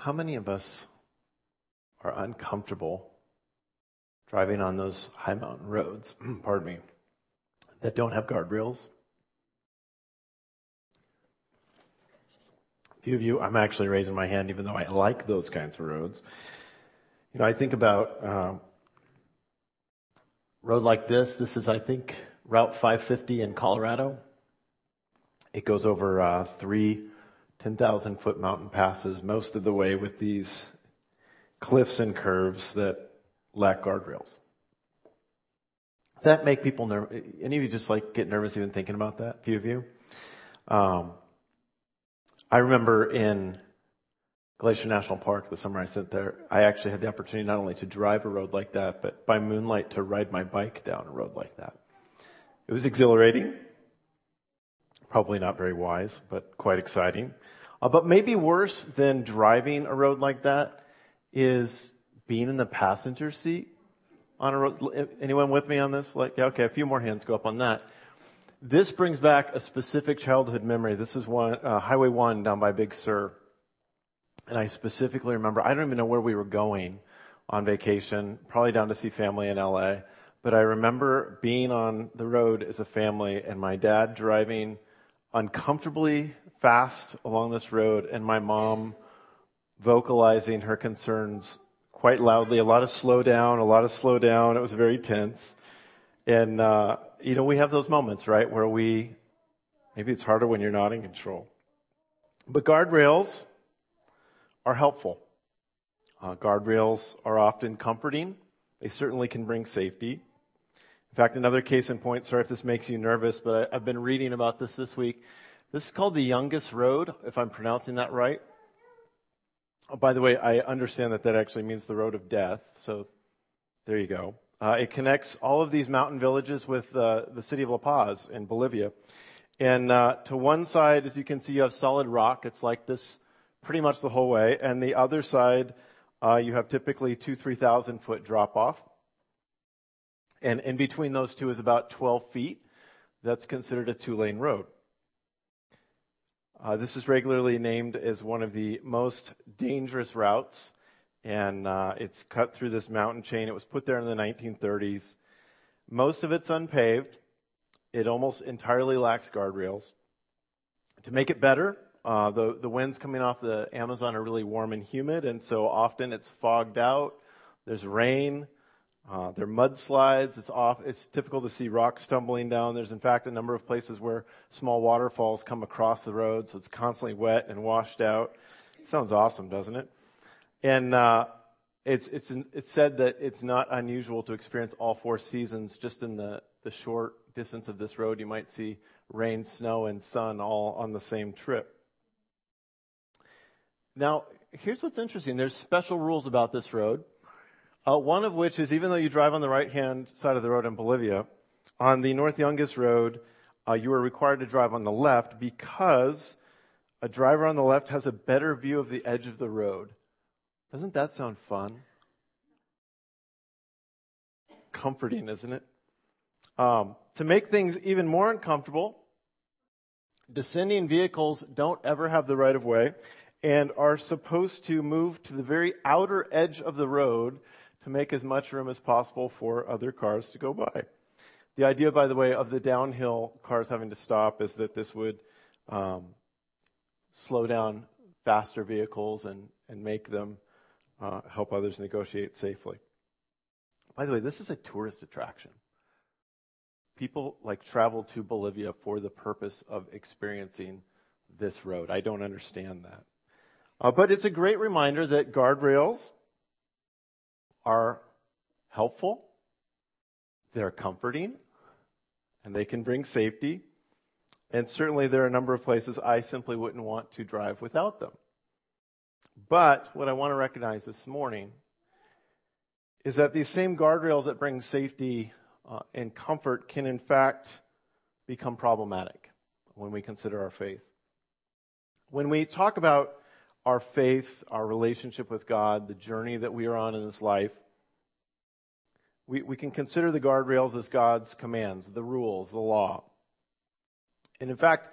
how many of us are uncomfortable driving on those high mountain roads, pardon me, that don't have guardrails? A few of you, I'm actually raising my hand even though I like those kinds of roads. You know, I think about um, road like this. This is, I think, Route 550 in Colorado. It goes over uh, three 10,000 foot mountain passes most of the way with these cliffs and curves that lack guardrails. Does that make people nervous? Any of you just like get nervous even thinking about that? A few of you? Um, I remember in Glacier National Park, the summer I spent there, I actually had the opportunity not only to drive a road like that, but by moonlight to ride my bike down a road like that. It was exhilarating. Probably not very wise, but quite exciting. Uh, but maybe worse than driving a road like that is being in the passenger seat on a road. Anyone with me on this? Like, yeah, okay, a few more hands go up on that. This brings back a specific childhood memory. This is one, uh, Highway 1 down by Big Sur. And I specifically remember, I don't even know where we were going on vacation, probably down to see family in LA. But I remember being on the road as a family and my dad driving uncomfortably fast along this road and my mom vocalizing her concerns quite loudly. A lot of slow down, a lot of slow down. It was very tense. And, uh, you know, we have those moments, right, where we, maybe it's harder when you're not in control. But guardrails are helpful. Uh, guardrails are often comforting. They certainly can bring safety. In fact, another case in point, sorry if this makes you nervous, but I, I've been reading about this this week. This is called the Yungas Road, if I'm pronouncing that right. Oh, by the way, I understand that that actually means the road of death, so there you go. Uh, it connects all of these mountain villages with uh, the city of La Paz in Bolivia. And uh, to one side, as you can see, you have solid rock. It's like this pretty much the whole way. And the other side, uh, you have typically two, three thousand foot drop off. And in between those two is about 12 feet. That's considered a two lane road. Uh, this is regularly named as one of the most dangerous routes and uh, it's cut through this mountain chain. It was put there in the 1930s. Most of it's unpaved. It almost entirely lacks guardrails. To make it better, uh, the the winds coming off the Amazon are really warm and humid, and so often it's fogged out. There's rain. Uh, there are mudslides. It's off. It's typical to see rocks tumbling down. There's in fact a number of places where small waterfalls come across the road, so it's constantly wet and washed out. Sounds awesome, doesn't it? And uh, it's, it's, it's said that it's not unusual to experience all four seasons just in the, the short distance of this road. You might see rain, snow, and sun all on the same trip. Now, here's what's interesting. There's special rules about this road. Uh, one of which is even though you drive on the right hand side of the road in Bolivia, on the North Yungas Road, uh, you are required to drive on the left because a driver on the left has a better view of the edge of the road. Doesn't that sound fun? Comforting, isn't it? Um, to make things even more uncomfortable, descending vehicles don't ever have the right of way and are supposed to move to the very outer edge of the road to make as much room as possible for other cars to go by. The idea, by the way, of the downhill cars having to stop is that this would um, slow down faster vehicles and, and make them uh, help others negotiate safely. By the way, this is a tourist attraction. People like travel to Bolivia for the purpose of experiencing this road. I don't understand that. Uh, but it's a great reminder that guardrails are helpful, they're comforting, and they can bring safety. And certainly there are a number of places I simply wouldn't want to drive without them. But what I want to recognize this morning is that these same guardrails that bring safety uh, and comfort can, in fact, become problematic when we consider our faith. When we talk about our faith, our relationship with God, the journey that we are on in this life, we, we can consider the guardrails as God's commands, the rules, the law. And in fact,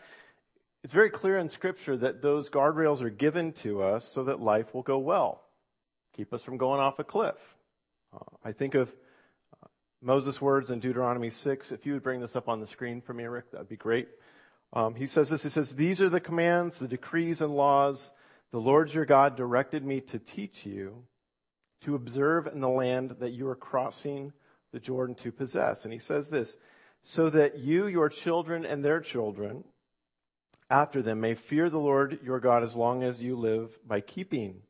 it's very clear in Scripture that those guardrails are given to us so that life will go well, keep us from going off a cliff. Uh, I think of uh, Moses' words in Deuteronomy 6. If you would bring this up on the screen for me, Rick, that would be great. Um, he says this. He says, These are the commands, the decrees, and laws the Lord your God directed me to teach you to observe in the land that you are crossing the Jordan to possess. And he says this so that you, your children, and their children after them may fear the Lord your God as long as you live by keeping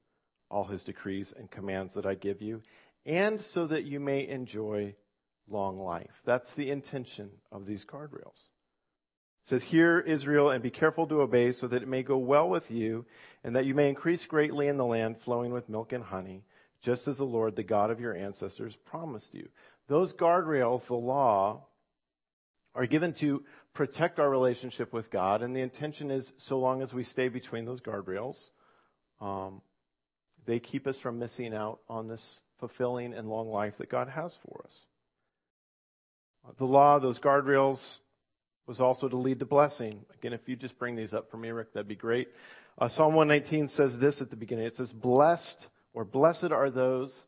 all his decrees and commands that I give you, and so that you may enjoy long life. That's the intention of these guardrails. Says, Hear, Israel, and be careful to obey, so that it may go well with you, and that you may increase greatly in the land flowing with milk and honey, just as the Lord, the God of your ancestors, promised you. Those guardrails, the law, are given to protect our relationship with God, and the intention is so long as we stay between those guardrails, um, they keep us from missing out on this fulfilling and long life that God has for us. The law, those guardrails, was also to lead to blessing. Again, if you just bring these up for me, Rick, that'd be great. Uh, Psalm 119 says this at the beginning. It says, Blessed or blessed are those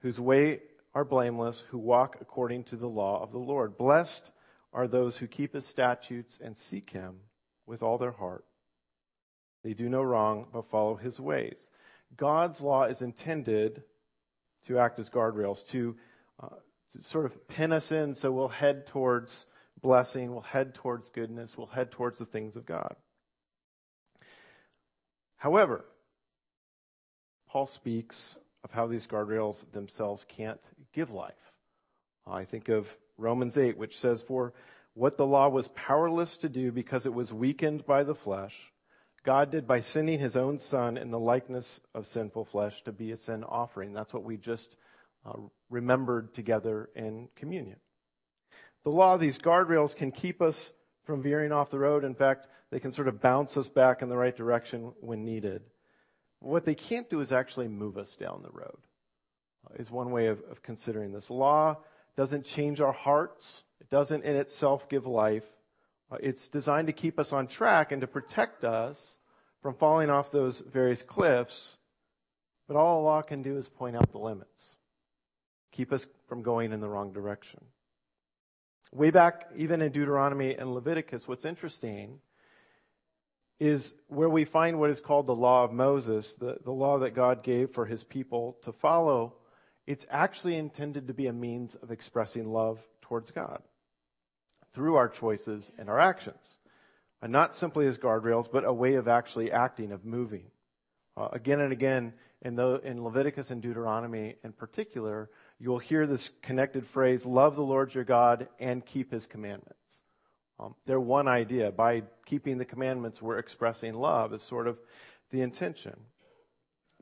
whose way are blameless, who walk according to the law of the Lord. Blessed are those who keep his statutes and seek him with all their heart. They do no wrong, but follow his ways. God's law is intended to act as guardrails, to, uh, to sort of pin us in so we'll head towards blessing, we'll head towards goodness, we'll head towards the things of God. However, Paul speaks of how these guardrails themselves can't give life. I think of Romans 8, which says, For what the law was powerless to do because it was weakened by the flesh, God did by sending his own son in the likeness of sinful flesh to be a sin offering. That's what we just uh, remembered together in communion. The law, these guardrails can keep us from veering off the road. In fact, they can sort of bounce us back in the right direction when needed. What they can't do is actually move us down the road, is one way of, of considering this. Law doesn't change our hearts. It doesn't in itself give life. Uh, it's designed to keep us on track and to protect us from falling off those various cliffs. But all a law can do is point out the limits, keep us from going in the wrong direction. Way back, even in Deuteronomy and Leviticus, what's interesting is where we find what is called the law of Moses, the, the law that God gave for his people to follow it's actually intended to be a means of expressing love towards God through our choices and our actions. And not simply as guardrails, but a way of actually acting, of moving. Uh, again and again, in, the, in Leviticus and Deuteronomy in particular, you'll hear this connected phrase, love the Lord your God and keep his commandments. Um, they're one idea. By keeping the commandments, we're expressing love, is sort of the intention.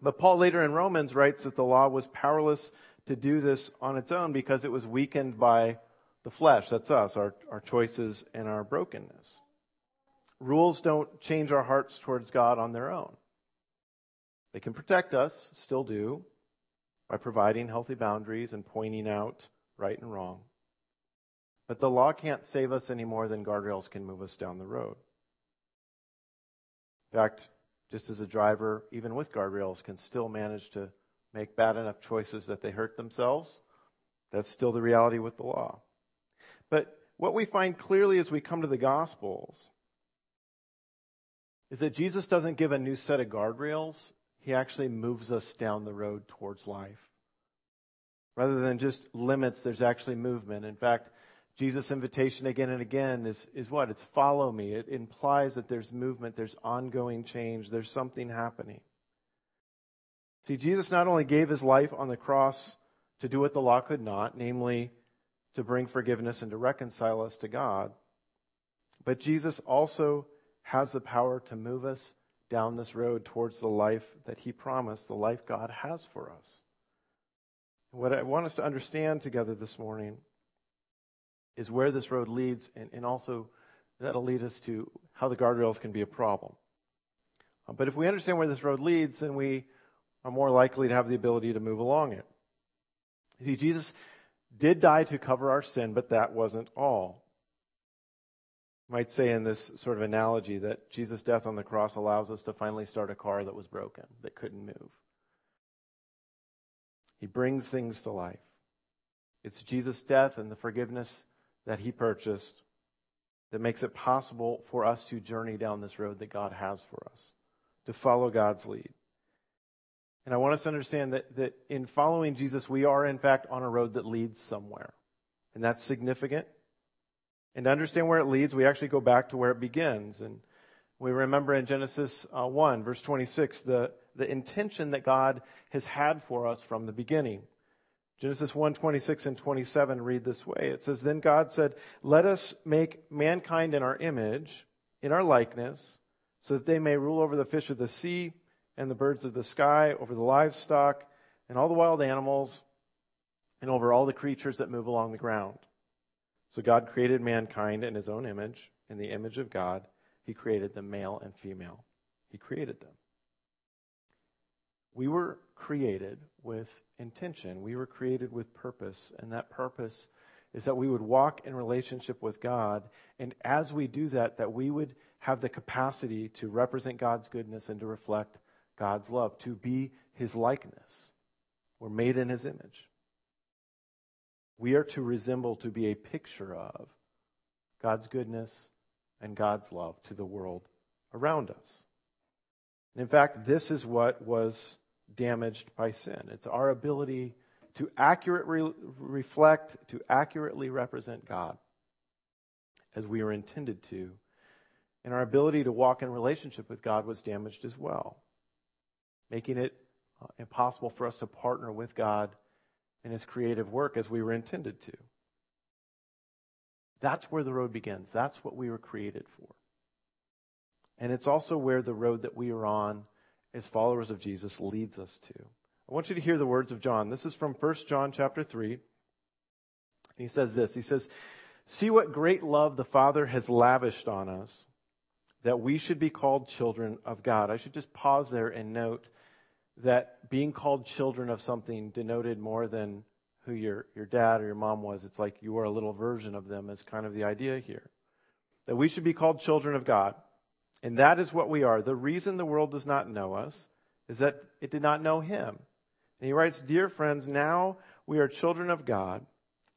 But Paul later in Romans writes that the law was powerless to do this on its own because it was weakened by the flesh. That's us, our, our choices and our brokenness. Rules don't change our hearts towards God on their own. They can protect us, still do, by providing healthy boundaries and pointing out right and wrong. But the law can't save us any more than guardrails can move us down the road. In fact, just as a driver, even with guardrails, can still manage to make bad enough choices that they hurt themselves. That's still the reality with the law. But what we find clearly as we come to the Gospels is that Jesus doesn't give a new set of guardrails. He actually moves us down the road towards life. Rather than just limits, there's actually movement. In fact, Jesus' invitation again and again is, is what? It's follow me. It implies that there's movement, there's ongoing change, there's something happening. See, Jesus not only gave his life on the cross to do what the law could not, namely to bring forgiveness and to reconcile us to God, but Jesus also has the power to move us down this road towards the life that he promised, the life God has for us. What I want us to understand together this morning is where this road leads, and, and also that'll lead us to how the guardrails can be a problem. Uh, but if we understand where this road leads, then we are more likely to have the ability to move along it. See, Jesus did die to cover our sin, but that wasn't all. Might say in this sort of analogy that Jesus' death on the cross allows us to finally start a car that was broken, that couldn't move. He brings things to life. It's Jesus' death and the forgiveness that he purchased that makes it possible for us to journey down this road that God has for us, to follow God's lead. And I want us to understand that, that in following Jesus, we are in fact on a road that leads somewhere. And that's significant. And to understand where it leads, we actually go back to where it begins. And we remember in Genesis uh, 1, verse 26, the, the intention that God has had for us from the beginning. Genesis 1, 26 and 27 read this way. It says, Then God said, Let us make mankind in our image, in our likeness, so that they may rule over the fish of the sea and the birds of the sky, over the livestock and all the wild animals, and over all the creatures that move along the ground. So God created mankind in his own image. In the image of God, he created them male and female. He created them. We were created with intention. We were created with purpose. And that purpose is that we would walk in relationship with God. And as we do that, that we would have the capacity to represent God's goodness and to reflect God's love, to be his likeness. We're made in his image. We are to resemble, to be a picture of God's goodness and God's love to the world around us. And in fact, this is what was damaged by sin. It's our ability to accurately reflect, to accurately represent God as we are intended to. And our ability to walk in relationship with God was damaged as well, making it uh, impossible for us to partner with God in his creative work as we were intended to. That's where the road begins. That's what we were created for. And it's also where the road that we are on as followers of Jesus leads us to. I want you to hear the words of John. This is from 1 John chapter 3. He says this. He says, See what great love the Father has lavished on us, that we should be called children of God. I should just pause there and note that being called children of something denoted more than who your, your dad or your mom was. It's like you are a little version of them, is kind of the idea here. That we should be called children of God. And that is what we are. The reason the world does not know us is that it did not know him. And he writes, Dear friends, now we are children of God,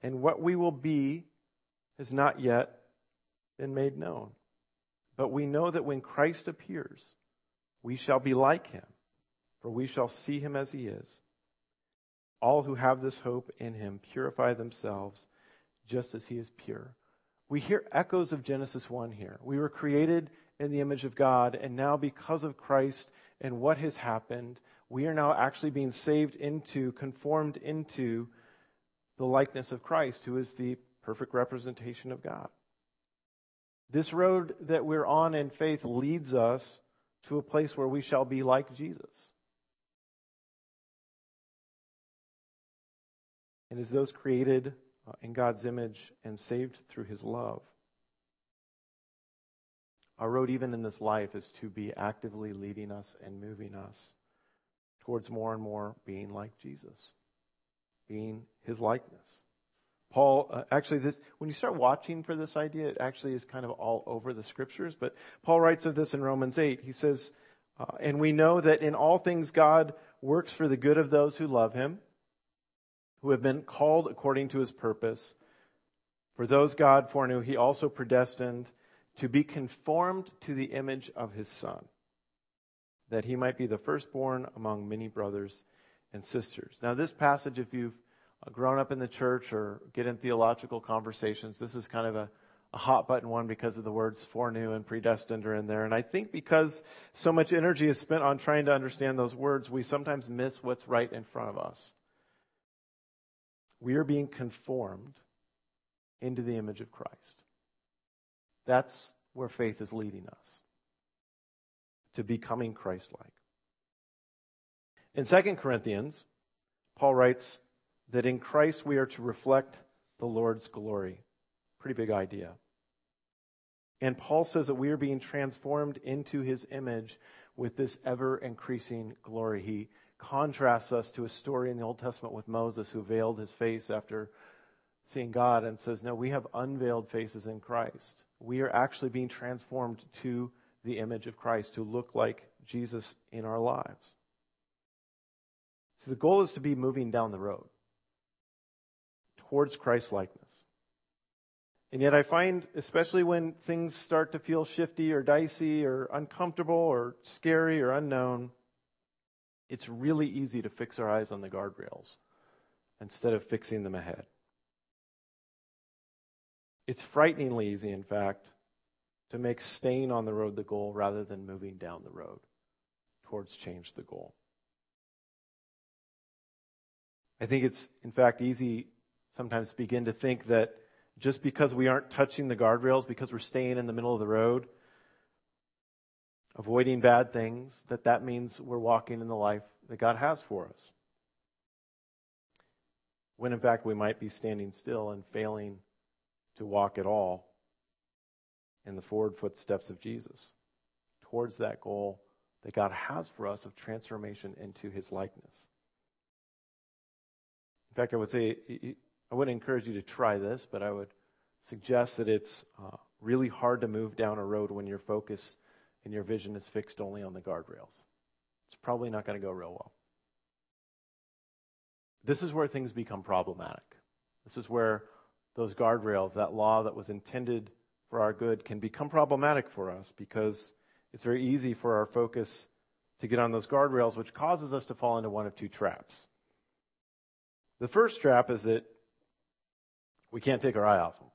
and what we will be has not yet been made known. But we know that when Christ appears, we shall be like him for we shall see him as he is. All who have this hope in him purify themselves just as he is pure. We hear echoes of Genesis 1 here. We were created in the image of God, and now because of Christ and what has happened, we are now actually being saved into, conformed into the likeness of Christ, who is the perfect representation of God. This road that we're on in faith leads us to a place where we shall be like Jesus. And as those created uh, in God's image and saved through his love. Our road, even in this life, is to be actively leading us and moving us towards more and more being like Jesus, being his likeness. Paul, uh, actually, this, when you start watching for this idea, it actually is kind of all over the scriptures. But Paul writes of this in Romans 8. He says, uh, And we know that in all things God works for the good of those who love him who have been called according to his purpose. For those God foreknew, he also predestined to be conformed to the image of his Son, that he might be the firstborn among many brothers and sisters. Now, this passage, if you've grown up in the church or get in theological conversations, this is kind of a, a hot button one because of the words foreknew and predestined are in there. And I think because so much energy is spent on trying to understand those words, we sometimes miss what's right in front of us we are being conformed into the image of Christ. That's where faith is leading us to becoming Christ like. In 2 Corinthians, Paul writes that in Christ we are to reflect the Lord's glory. Pretty big idea. And Paul says that we are being transformed into his image with this ever increasing glory. He contrasts us to a story in the Old Testament with Moses who veiled his face after seeing God and says, no, we have unveiled faces in Christ. We are actually being transformed to the image of Christ, to look like Jesus in our lives. So the goal is to be moving down the road towards Christ likeness. And yet I find, especially when things start to feel shifty or dicey or uncomfortable or scary or unknown, it's really easy to fix our eyes on the guardrails instead of fixing them ahead. It's frighteningly easy, in fact, to make staying on the road the goal rather than moving down the road towards change the goal. I think it's, in fact, easy sometimes to begin to think that just because we aren't touching the guardrails, because we're staying in the middle of the road, avoiding bad things, that that means we're walking in the life that God has for us. When in fact we might be standing still and failing to walk at all in the forward footsteps of Jesus towards that goal that God has for us of transformation into his likeness. In fact, I would say, I wouldn't encourage you to try this, but I would suggest that it's uh, really hard to move down a road when your focus and your vision is fixed only on the guardrails. It's probably not going to go real well. This is where things become problematic. This is where those guardrails, that law that was intended for our good, can become problematic for us because it's very easy for our focus to get on those guardrails, which causes us to fall into one of two traps. The first trap is that we can't take our eye off them.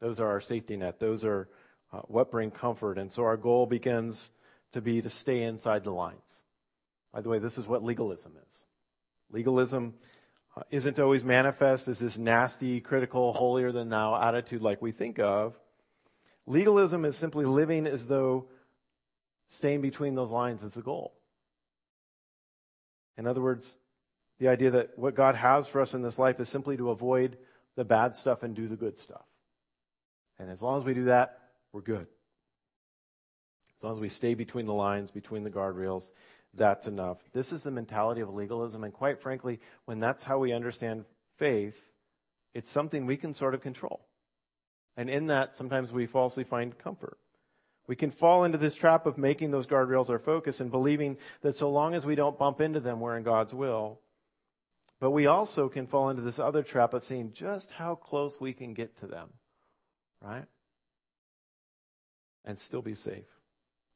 Those are our safety net. Those are uh, what bring comfort. And so our goal begins to be to stay inside the lines. By the way, this is what legalism is. Legalism uh, isn't always manifest as this nasty, critical, holier than thou attitude like we think of. Legalism is simply living as though staying between those lines is the goal. In other words, the idea that what God has for us in this life is simply to avoid the bad stuff and do the good stuff. And as long as we do that, we're good. As long as we stay between the lines, between the guardrails, that's enough. This is the mentality of legalism. And quite frankly, when that's how we understand faith, it's something we can sort of control. And in that, sometimes we falsely find comfort. We can fall into this trap of making those guardrails our focus and believing that so long as we don't bump into them, we're in God's will. But we also can fall into this other trap of seeing just how close we can get to them, right? And still be safe.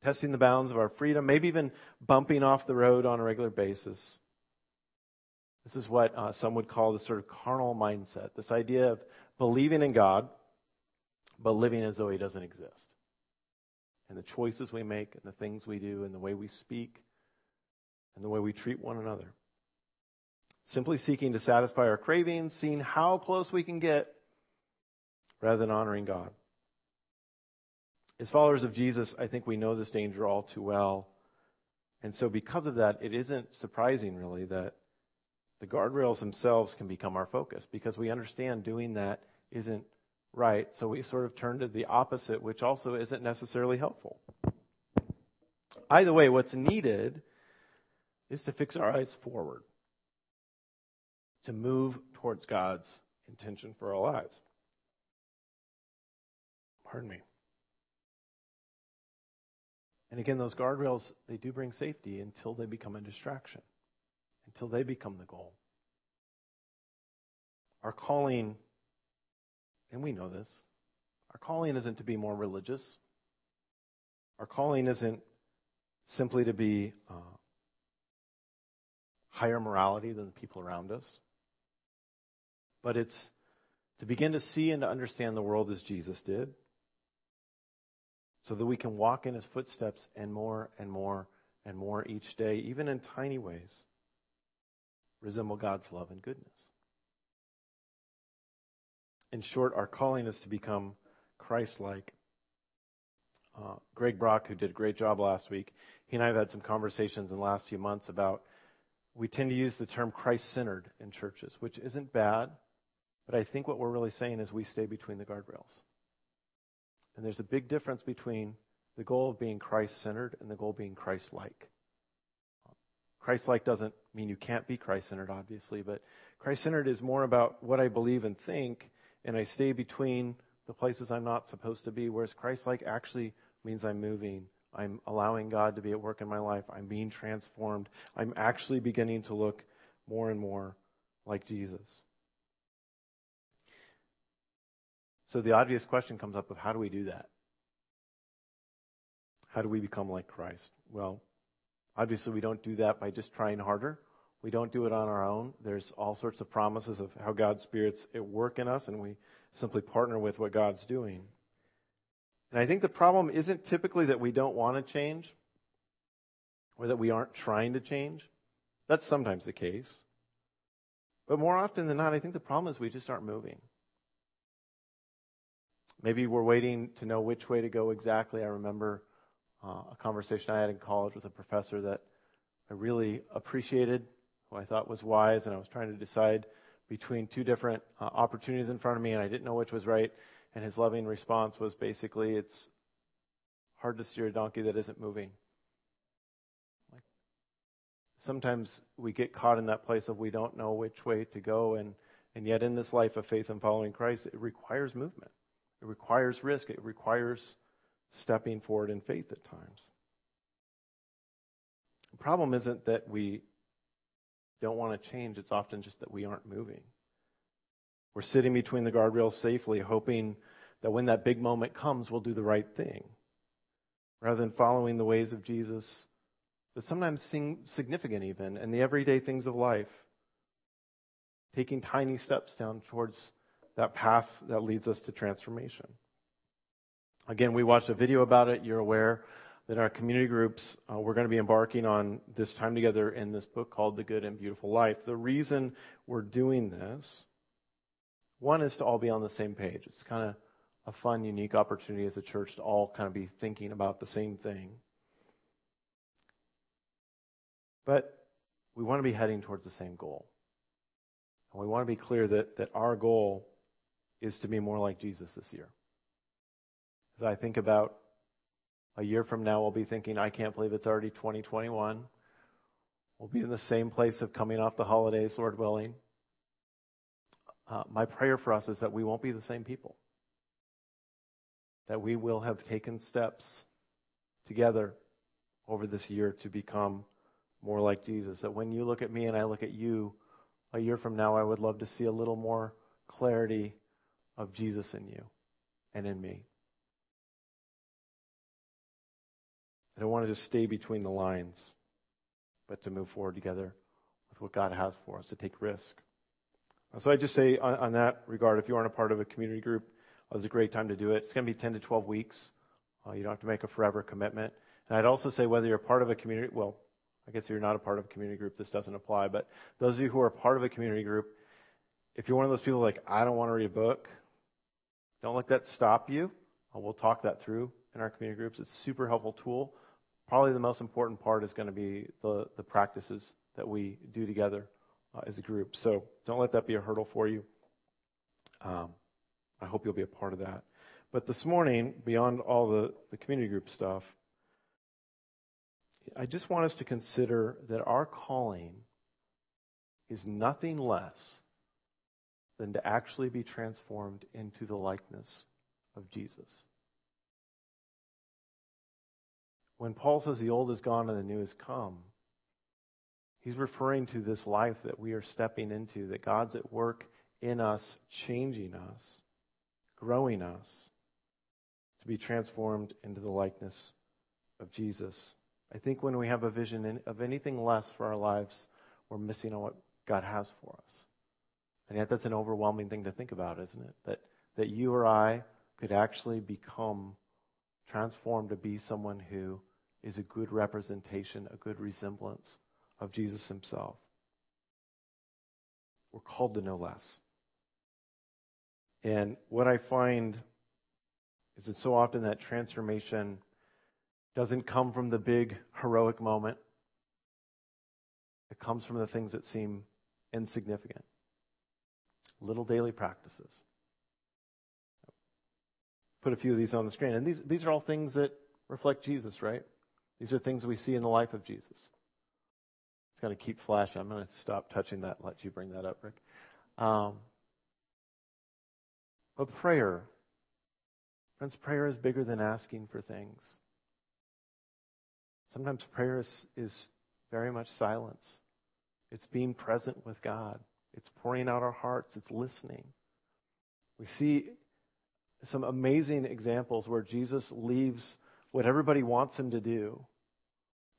Testing the bounds of our freedom, maybe even bumping off the road on a regular basis. This is what uh, some would call the sort of carnal mindset this idea of believing in God, but living as though He doesn't exist and the choices we make and the things we do and the way we speak and the way we treat one another. Simply seeking to satisfy our cravings, seeing how close we can get rather than honoring God. As followers of Jesus, I think we know this danger all too well. And so, because of that, it isn't surprising, really, that the guardrails themselves can become our focus because we understand doing that isn't right. So we sort of turn to the opposite, which also isn't necessarily helpful. Either way, what's needed is to fix our eyes forward, to move towards God's intention for our lives. Pardon me. And again, those guardrails, they do bring safety until they become a distraction, until they become the goal. Our calling and we know this. Our calling isn't to be more religious. Our calling isn't simply to be uh, higher morality than the people around us, but it's to begin to see and to understand the world as Jesus did, so that we can walk in his footsteps and more and more and more each day, even in tiny ways, resemble God's love and goodness. In short, our calling is to become Christ like. Uh, Greg Brock, who did a great job last week, he and I have had some conversations in the last few months about we tend to use the term Christ centered in churches, which isn't bad, but I think what we're really saying is we stay between the guardrails. And there's a big difference between the goal of being Christ centered and the goal of being Christ like. Christ like doesn't mean you can't be Christ centered, obviously, but Christ centered is more about what I believe and think, and I stay between the places I'm not supposed to be, whereas Christ like actually means I'm moving. I'm allowing God to be at work in my life. I'm being transformed. I'm actually beginning to look more and more like Jesus. So the obvious question comes up of how do we do that? How do we become like Christ? Well, obviously we don't do that by just trying harder. We don't do it on our own. There's all sorts of promises of how God's Spirit's at work in us, and we simply partner with what God's doing. And I think the problem isn't typically that we don't want to change or that we aren't trying to change. That's sometimes the case. But more often than not, I think the problem is we just aren't moving. Maybe we're waiting to know which way to go exactly. I remember uh, a conversation I had in college with a professor that I really appreciated, who I thought was wise, and I was trying to decide between two different uh, opportunities in front of me, and I didn't know which was right. And his loving response was basically, "It's hard to steer a donkey that isn't moving." Like sometimes we get caught in that place of we don't know which way to go, and and yet in this life of faith and following Christ, it requires movement. It requires risk. It requires stepping forward in faith at times. The problem isn't that we don't want to change, it's often just that we aren't moving. We're sitting between the guardrails safely, hoping that when that big moment comes, we'll do the right thing. Rather than following the ways of Jesus that sometimes seem significant even in the everyday things of life. Taking tiny steps down towards that path that leads us to transformation. Again, we watched a video about it. You're aware that our community groups, uh, we're going to be embarking on this time together in this book called The Good and Beautiful Life. The reason we're doing this, one is to all be on the same page. It's kind of a fun, unique opportunity as a church to all kind of be thinking about the same thing. But we want to be heading towards the same goal. And we want to be clear that, that our goal is to be more like Jesus this year. As I think about a year from now, we'll be thinking, I can't believe it's already 2021. We'll be in the same place of coming off the holidays, Lord willing. Uh, my prayer for us is that we won't be the same people. That we will have taken steps together over this year to become more like Jesus. That when you look at me and I look at you, a year from now, I would love to see a little more clarity of Jesus in you and in me. I don't want to just stay between the lines, but to move forward together with what God has for us, to take risk. So I just say on, on that regard, if you aren't a part of a community group, uh, it's a great time to do it. It's going to be 10 to 12 weeks. Uh, you don't have to make a forever commitment. And I'd also say whether you're part of a community, well, I guess if you're not a part of a community group, this doesn't apply. But those of you who are part of a community group, if you're one of those people like, I don't want to read a book, don't let that stop you. Uh, we'll talk that through in our community groups. It's a super helpful tool. Probably the most important part is going to be the, the practices that we do together uh, as a group. So don't let that be a hurdle for you. Um, I hope you'll be a part of that. But this morning, beyond all the, the community group stuff, I just want us to consider that our calling is nothing less than to actually be transformed into the likeness of Jesus. When Paul says the old is gone and the new has come, he's referring to this life that we are stepping into, that God's at work in us, changing us, growing us to be transformed into the likeness of Jesus. I think when we have a vision of anything less for our lives, we're missing on what God has for us. And yet that's an overwhelming thing to think about, isn't it? That, that you or I could actually become transformed to be someone who is a good representation, a good resemblance of Jesus himself. We're called to know less. And what I find is that so often that transformation doesn't come from the big heroic moment. It comes from the things that seem insignificant. Little daily practices. Put a few of these on the screen. And these, these are all things that reflect Jesus, right? These are things we see in the life of Jesus. It's going to keep flashing. I'm going to stop touching that and let you bring that up, Rick. Um, but prayer, friends, prayer is bigger than asking for things. Sometimes prayer is, is very much silence. It's being present with God. It's pouring out our hearts. It's listening. We see some amazing examples where Jesus leaves what everybody wants him to do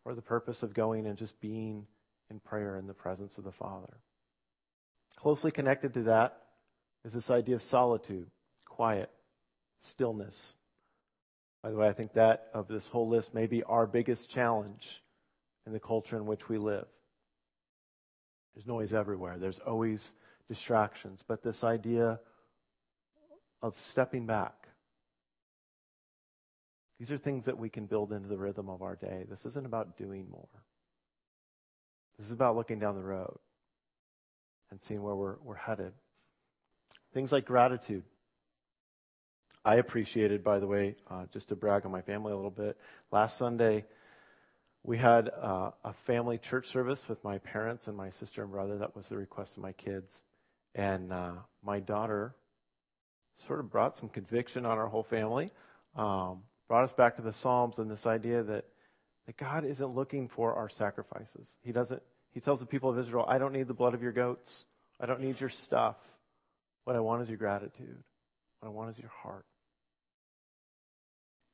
for the purpose of going and just being in prayer in the presence of the Father. Closely connected to that is this idea of solitude, quiet, stillness. By the way, I think that of this whole list may be our biggest challenge in the culture in which we live. There's noise everywhere. There's always distractions. But this idea of stepping back, these are things that we can build into the rhythm of our day. This isn't about doing more. This is about looking down the road and seeing where we're, we're headed. Things like gratitude. I appreciated, by the way, uh, just to brag on my family a little bit. Last Sunday, we had uh, a family church service with my parents and my sister and brother. That was the request of my kids. And uh, my daughter sort of brought some conviction on our whole family, um, brought us back to the Psalms and this idea that, that God isn't looking for our sacrifices. He doesn't, he tells the people of Israel, I don't need the blood of your goats. I don't need your stuff. What I want is your gratitude. What I want is your heart.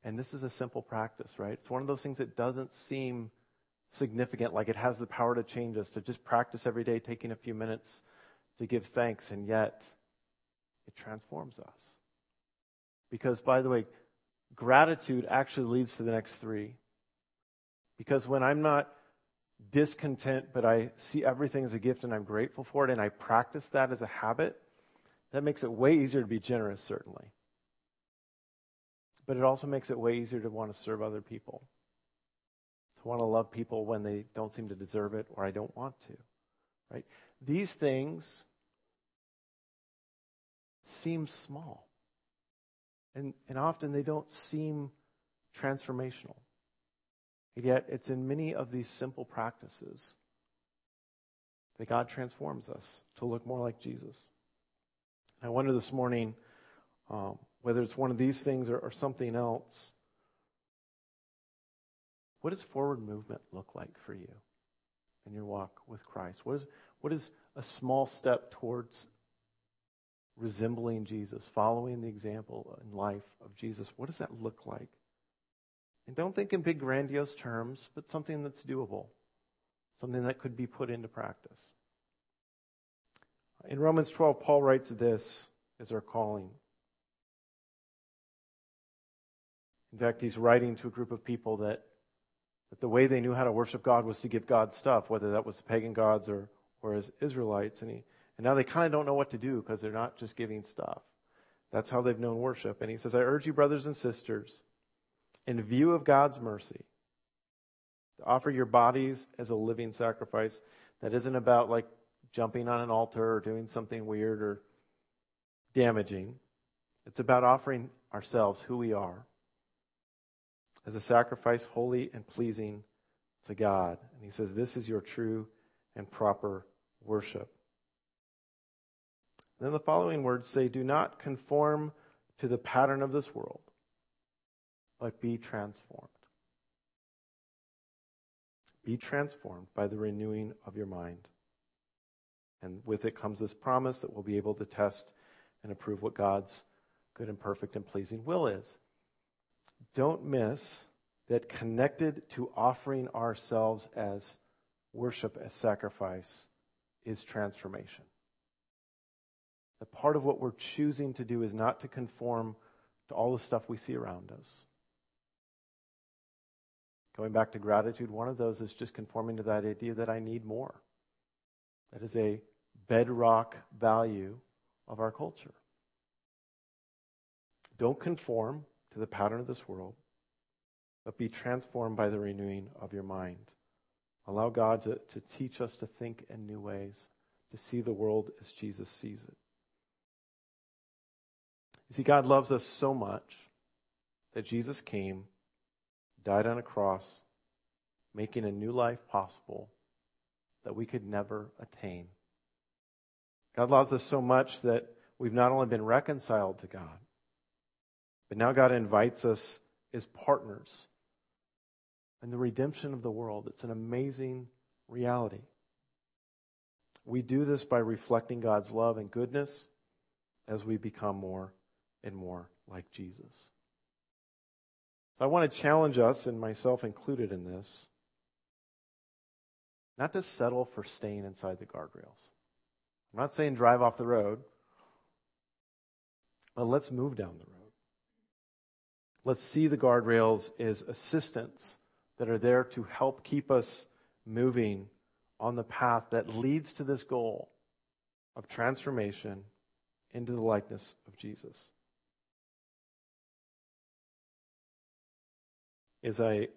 And this is a simple practice, right? It's one of those things that doesn't seem significant, like it has the power to change us, to just practice every day, taking a few minutes to give thanks, and yet it transforms us. Because, by the way, gratitude actually leads to the next three. Because when I'm not discontent, but I see everything as a gift and I'm grateful for it, and I practice that as a habit, that makes it way easier to be generous, certainly but it also makes it way easier to want to serve other people, to want to love people when they don't seem to deserve it or I don't want to. Right? These things seem small. And, and often they don't seem transformational. And yet, it's in many of these simple practices that God transforms us to look more like Jesus. I wonder this morning um, whether it's one of these things or, or something else, what does forward movement look like for you in your walk with Christ? What is, what is a small step towards resembling Jesus, following the example in life of Jesus? What does that look like? And don't think in big, grandiose terms, but something that's doable, something that could be put into practice. In Romans 12, Paul writes this as our calling. In fact, he's writing to a group of people that, that the way they knew how to worship God was to give God stuff, whether that was pagan gods or, or as Israelites. And, he, and now they kind of don't know what to do because they're not just giving stuff. That's how they've known worship. And he says, I urge you, brothers and sisters, in view of God's mercy, to offer your bodies as a living sacrifice that isn't about like jumping on an altar or doing something weird or damaging. It's about offering ourselves, who we are, as a sacrifice holy and pleasing to God. And he says, This is your true and proper worship. And then the following words say, Do not conform to the pattern of this world, but be transformed. Be transformed by the renewing of your mind. And with it comes this promise that we'll be able to test and approve what God's good and perfect and pleasing will is don't miss that connected to offering ourselves as worship, as sacrifice, is transformation. That part of what we're choosing to do is not to conform to all the stuff we see around us. Going back to gratitude, one of those is just conforming to that idea that I need more. That is a bedrock value of our culture. Don't conform to the pattern of this world, but be transformed by the renewing of your mind. Allow God to, to teach us to think in new ways, to see the world as Jesus sees it. You see, God loves us so much that Jesus came, died on a cross, making a new life possible, that we could never attain. God loves us so much that we've not only been reconciled to God, but now God invites us as partners in the redemption of the world. It's an amazing reality. We do this by reflecting God's love and goodness as we become more and more like Jesus. I want to challenge us, and myself included in this, not to settle for staying inside the guardrails. I'm not saying drive off the road, but let's move down the road. Let's see the guardrails as assistants that are there to help keep us moving on the path that leads to this goal of transformation into the likeness of Jesus. As I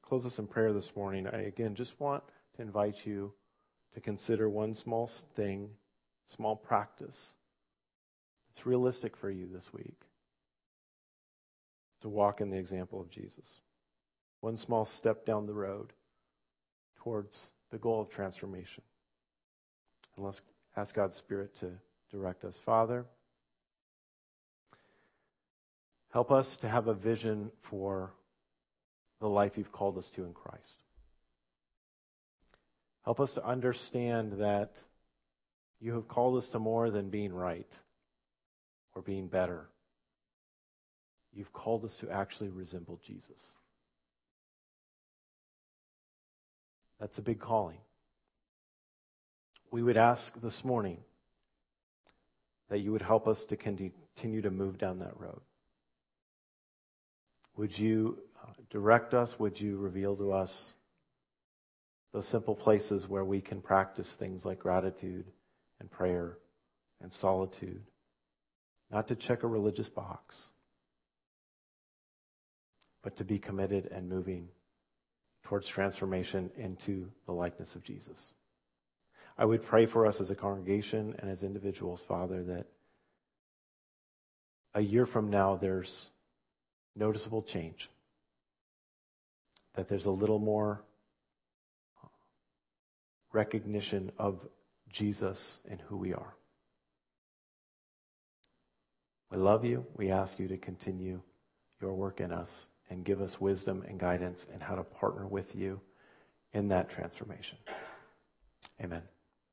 close this in prayer this morning, I again just want to invite you to consider one small thing, small practice. It's realistic for you this week to walk in the example of Jesus. One small step down the road towards the goal of transformation. And let's ask God's Spirit to direct us. Father, help us to have a vision for the life you've called us to in Christ. Help us to understand that you have called us to more than being right or being better. You've called us to actually resemble Jesus. That's a big calling. We would ask this morning that you would help us to continue to move down that road. Would you uh, direct us? Would you reveal to us those simple places where we can practice things like gratitude and prayer and solitude? Not to check a religious box, but to be committed and moving towards transformation into the likeness of Jesus. I would pray for us as a congregation and as individuals, Father, that a year from now there's noticeable change, that there's a little more recognition of Jesus and who we are. We love you. We ask you to continue your work in us and give us wisdom and guidance and how to partner with you in that transformation. Amen.